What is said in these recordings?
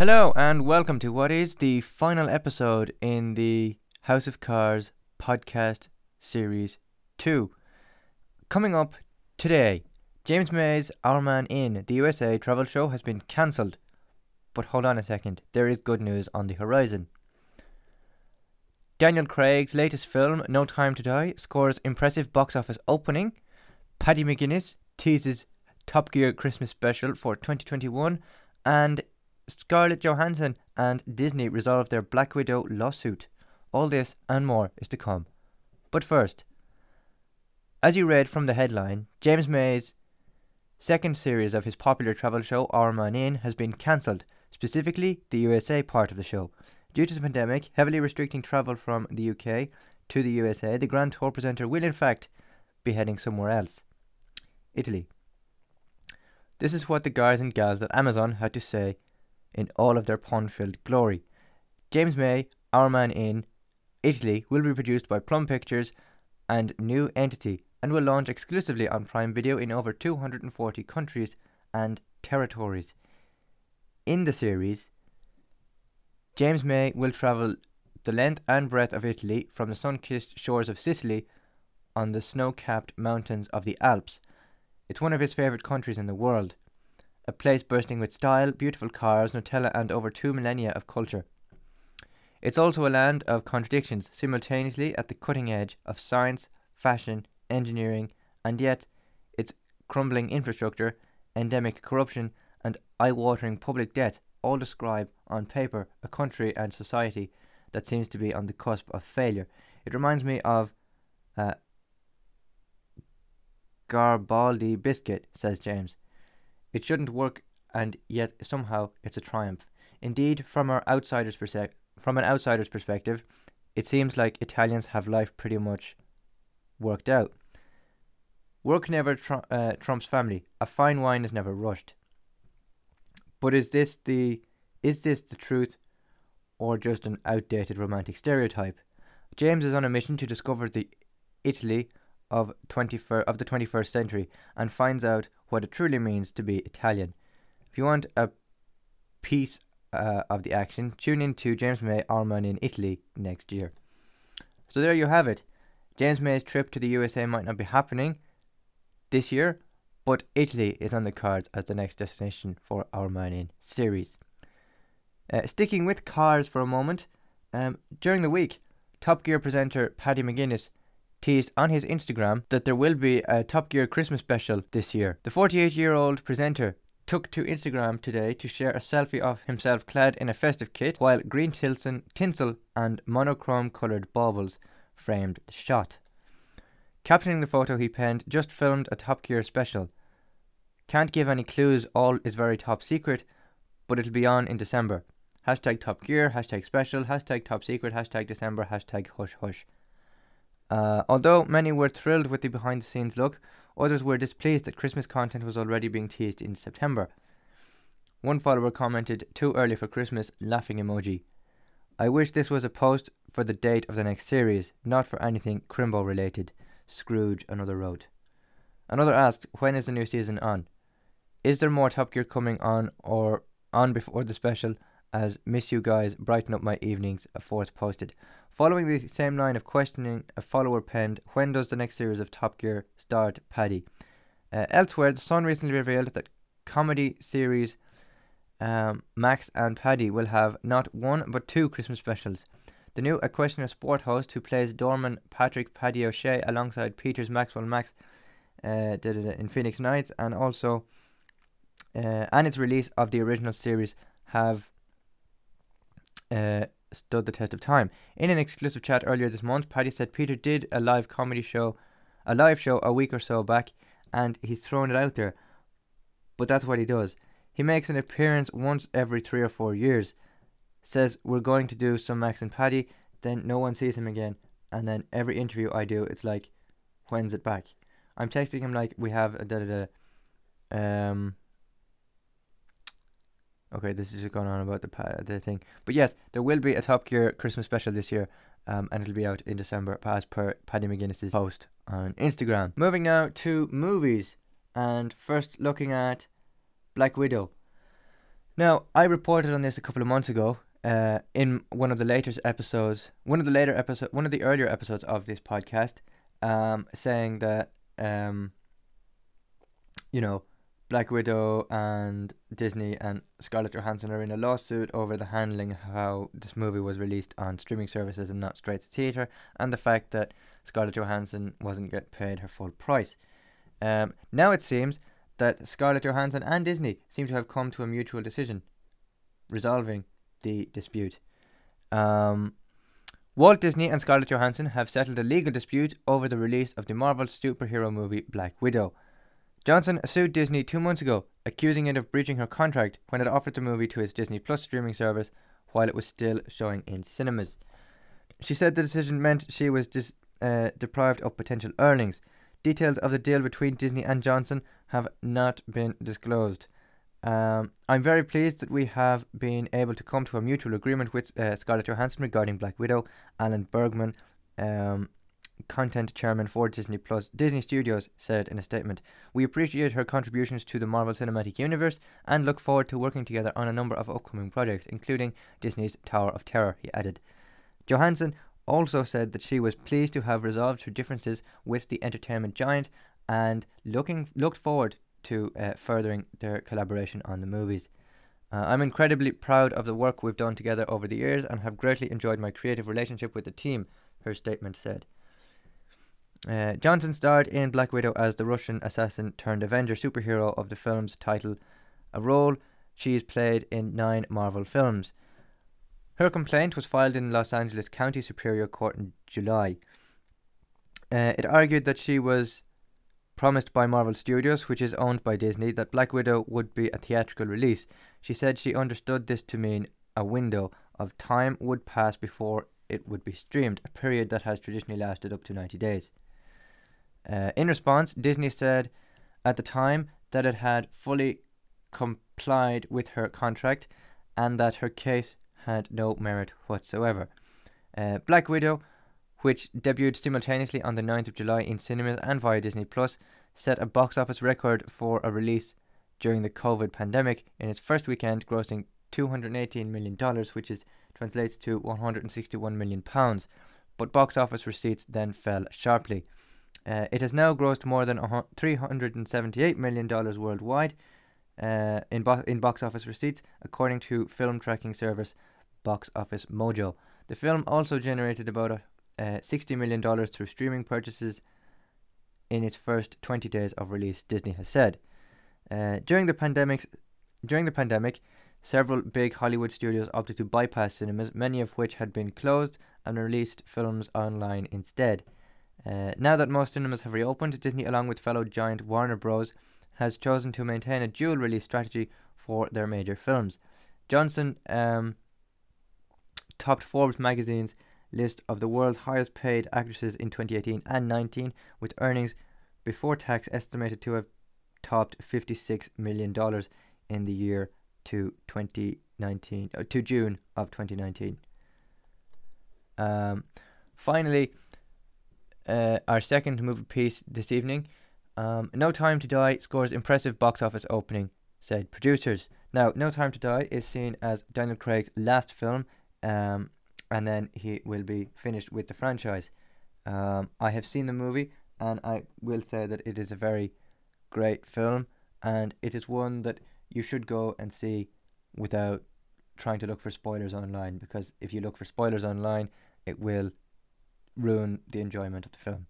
Hello, and welcome to what is the final episode in the House of Cars podcast series 2. Coming up today, James May's Our Man in the USA travel show has been cancelled. But hold on a second, there is good news on the horizon. Daniel Craig's latest film, No Time to Die, scores impressive box office opening. Paddy McGuinness teases Top Gear Christmas special for 2021, and Scarlett Johansson and Disney resolve their Black Widow lawsuit. All this and more is to come. But first, as you read from the headline, James May's second series of his popular travel show Our Man In has been cancelled, specifically the USA part of the show. Due to the pandemic heavily restricting travel from the UK to the USA, the Grand Tour presenter will in fact be heading somewhere else Italy. This is what the guys and gals at Amazon had to say in all of their pun filled glory. James May, Our Man in Italy, will be produced by Plum Pictures and New Entity and will launch exclusively on Prime Video in over 240 countries and territories. In the series, James May will travel the length and breadth of Italy from the sun kissed shores of Sicily on the snow capped mountains of the Alps. It's one of his favourite countries in the world a place bursting with style, beautiful cars, Nutella, and over two millennia of culture. It's also a land of contradictions, simultaneously at the cutting edge of science, fashion, engineering, and yet its crumbling infrastructure, endemic corruption, and eye watering public debt all describe on paper a country and society that seems to be on the cusp of failure. It reminds me of uh, Garibaldi biscuit, says James. It shouldn't work, and yet somehow it's a triumph. Indeed, from our outsider's perse- from an outsider's perspective, it seems like Italians have life pretty much worked out. Work never tr- uh, trumps family. A fine wine is never rushed. But is this the is this the truth, or just an outdated romantic stereotype? James is on a mission to discover the Italy of 21st, of the 21st century and finds out what it truly means to be Italian. If you want a piece uh, of the action, tune in to James May Our Man in Italy next year. So there you have it. James May's trip to the USA might not be happening this year, but Italy is on the cards as the next destination for Our Man in series. Uh, sticking with cars for a moment, um, during the week, Top Gear presenter Paddy McGuinness teased on his Instagram that there will be a Top Gear Christmas special this year. The 48 year old presenter took to Instagram today to share a selfie of himself clad in a festive kit while green tilson, tinsel and monochrome coloured baubles framed the shot. Captioning the photo, he penned, Just filmed a Top Gear special. Can't give any clues, all is very top secret, but it'll be on in December. Hashtag Top Gear, hashtag special, hashtag top secret, hashtag December, hashtag hush hush. Uh, although many were thrilled with the behind the scenes look, others were displeased that Christmas content was already being teased in September. One follower commented, Too early for Christmas, laughing emoji. I wish this was a post for the date of the next series, not for anything Crimbo related. Scrooge, another wrote. Another asked, When is the new season on? Is there more Top Gear coming on or on before the special? As miss you guys, brighten up my evenings, a fourth posted. Following the same line of questioning, a follower penned, When does the next series of Top Gear start, Paddy? Uh, elsewhere, The Sun recently revealed that comedy series um, Max and Paddy will have not one but two Christmas specials. The new A Question of Sport host, who plays Doorman Patrick Paddy O'Shea alongside Peters Maxwell Max uh, in Phoenix Nights, and also uh, and its release of the original series have uh, stood the test of time. In an exclusive chat earlier this month, Paddy said Peter did a live comedy show, a live show a week or so back, and he's thrown it out there. But that's what he does. He makes an appearance once every three or four years. Says we're going to do some Max and Paddy, then no one sees him again, and then every interview I do, it's like, when's it back? I'm texting him like we have a da da da. Um, Okay, this is just going on about the pa- the thing, but yes, there will be a Top Gear Christmas special this year, um, and it'll be out in December, as per Paddy McGuinness's post on Instagram. Moving now to movies, and first looking at Black Widow. Now, I reported on this a couple of months ago uh, in one of the later episodes, one of the later episode, one of the earlier episodes of this podcast, um, saying that um, you know, Black Widow and Disney and Scarlett Johansson are in a lawsuit over the handling how this movie was released on streaming services and not straight to theatre, and the fact that Scarlett Johansson wasn't get paid her full price. Um, now it seems that Scarlett Johansson and Disney seem to have come to a mutual decision, resolving the dispute. Um, Walt Disney and Scarlett Johansson have settled a legal dispute over the release of the Marvel superhero movie Black Widow. Johnson sued Disney two months ago, accusing it of breaching her contract when it offered the movie to its Disney Plus streaming service while it was still showing in cinemas. She said the decision meant she was dis- uh, deprived of potential earnings. Details of the deal between Disney and Johnson have not been disclosed. Um, I'm very pleased that we have been able to come to a mutual agreement with uh, Scarlett Johansson regarding Black Widow. Alan Bergman, um, content chairman for Disney Plus Disney Studios said in a statement, "We appreciate her contributions to the Marvel Cinematic Universe and look forward to working together on a number of upcoming projects, including Disney's Tower of Terror." He added. Johansson also said that she was pleased to have resolved her differences with the entertainment giant and looking looked forward to uh, furthering their collaboration on the movies. Uh, I'm incredibly proud of the work we've done together over the years and have greatly enjoyed my creative relationship with the team, her statement said. Uh, Johnson starred in Black Widow as the Russian assassin turned Avenger superhero of the film's title, a role she has played in nine Marvel films. Her complaint was filed in Los Angeles County Superior Court in July. Uh, it argued that she was promised by Marvel Studios, which is owned by Disney, that Black Widow would be a theatrical release. She said she understood this to mean a window of time would pass before it would be streamed, a period that has traditionally lasted up to 90 days. Uh, in response, Disney said at the time that it had fully complied with her contract and that her case had no merit whatsoever. Uh, Black Widow which debuted simultaneously on the 9th of July in cinemas and via Disney Plus, set a box office record for a release during the COVID pandemic in its first weekend, grossing $218 million, which is translates to 161 million pounds. But box office receipts then fell sharply. Uh, it has now grossed more than 378 million dollars worldwide uh, in bo- in box office receipts, according to film tracking service Box Office Mojo. The film also generated about a uh, $60 million through streaming purchases in its first 20 days of release, Disney has said. Uh, during the pandemic, during the pandemic, several big Hollywood studios opted to bypass cinemas, many of which had been closed, and released films online instead. Uh, now that most cinemas have reopened, Disney, along with fellow giant Warner Bros., has chosen to maintain a dual release strategy for their major films. Johnson um, topped Forbes magazine's list of the world's highest paid actresses in 2018 and 19, with earnings before tax estimated to have topped $56 million in the year to 2019 uh, to June of 2019. Um, finally, uh, our second movie piece this evening, um, No Time to Die scores impressive box office opening, said producers. Now, No Time to Die is seen as Daniel Craig's last film. Um, and then he will be finished with the franchise. Um, I have seen the movie, and I will say that it is a very great film, and it is one that you should go and see without trying to look for spoilers online, because if you look for spoilers online, it will ruin the enjoyment of the film.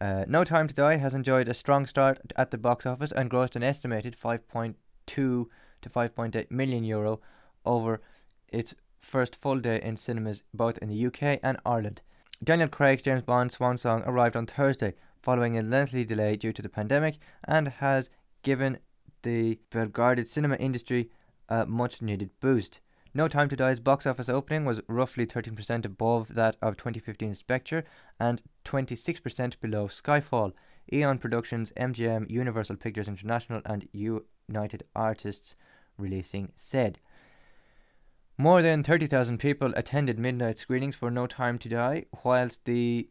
Uh, no Time to Die has enjoyed a strong start at the box office and grossed an estimated 5.2 to 5.8 million euro over its first full day in cinemas both in the UK and Ireland. Daniel Craig's James Bond swan song arrived on Thursday, following a lengthy delay due to the pandemic, and has given the regarded cinema industry a much needed boost. No Time to Die's box office opening was roughly 13% above that of 2015's Spectre and 26% below Skyfall. Eon Productions, MGM, Universal Pictures International, and United Artists releasing said. More than 30,000 people attended midnight screenings for No Time to Die, whilst the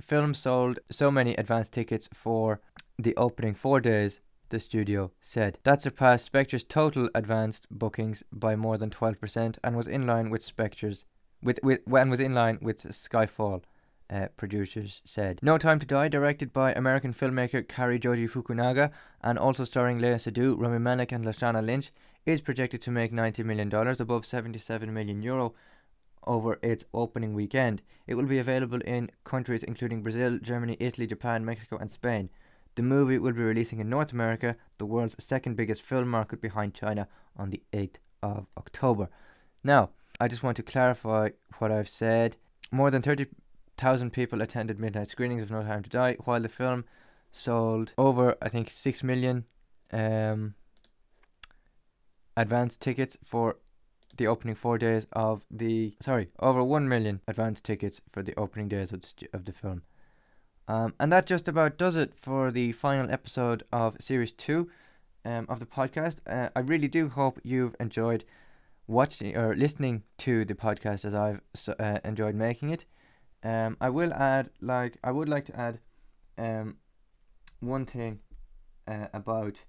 film sold so many advance tickets for the opening four days the studio said. That surpassed Spectre's total advanced bookings by more than 12% and was in line with Spectre's with, with and was in line with Skyfall. Uh, producers said. No Time to Die, directed by American filmmaker Cary Joji Fukunaga and also starring Léa Seydoux, Rami Malek, and Lashana Lynch, is projected to make $90 million, above 77 million euro over its opening weekend. It will be available in countries including Brazil, Germany, Italy, Japan, Mexico, and Spain. The movie will be releasing in North America, the world's second biggest film market behind China, on the 8th of October. Now, I just want to clarify what I've said. More than 30,000 people attended midnight screenings of No Time to Die, while the film sold over, I think, 6 million um, advance tickets for the opening four days of the. Sorry, over 1 million advance tickets for the opening days of the, of the film. Um, and that just about does it for the final episode of Series 2 um, of the podcast. Uh, I really do hope you've enjoyed watching or listening to the podcast as I've uh, enjoyed making it. Um, I will add, like, I would like to add um, one thing uh, about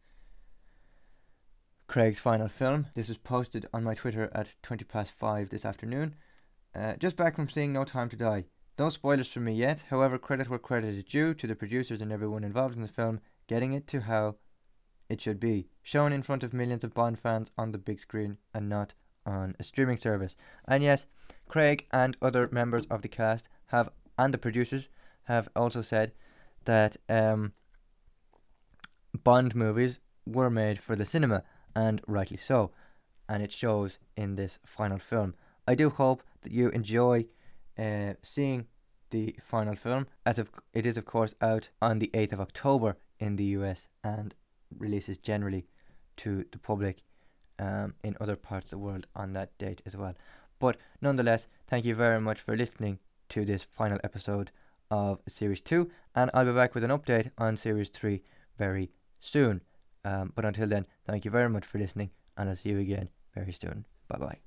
Craig's final film. This was posted on my Twitter at 20 past 5 this afternoon. Uh, just back from seeing No Time to Die. No spoilers from me yet, however, credit where credit is due to the producers and everyone involved in the film getting it to how it should be, shown in front of millions of Bond fans on the big screen and not on a streaming service. And yes, Craig and other members of the cast have, and the producers, have also said that um, Bond movies were made for the cinema, and rightly so. And it shows in this final film. I do hope that you enjoy uh, seeing the final film, as of it is of course out on the 8th of October in the US and releases generally to the public um, in other parts of the world on that date as well. But nonetheless, thank you very much for listening to this final episode of Series 2, and I'll be back with an update on Series 3 very soon. Um, but until then, thank you very much for listening, and I'll see you again very soon. Bye bye.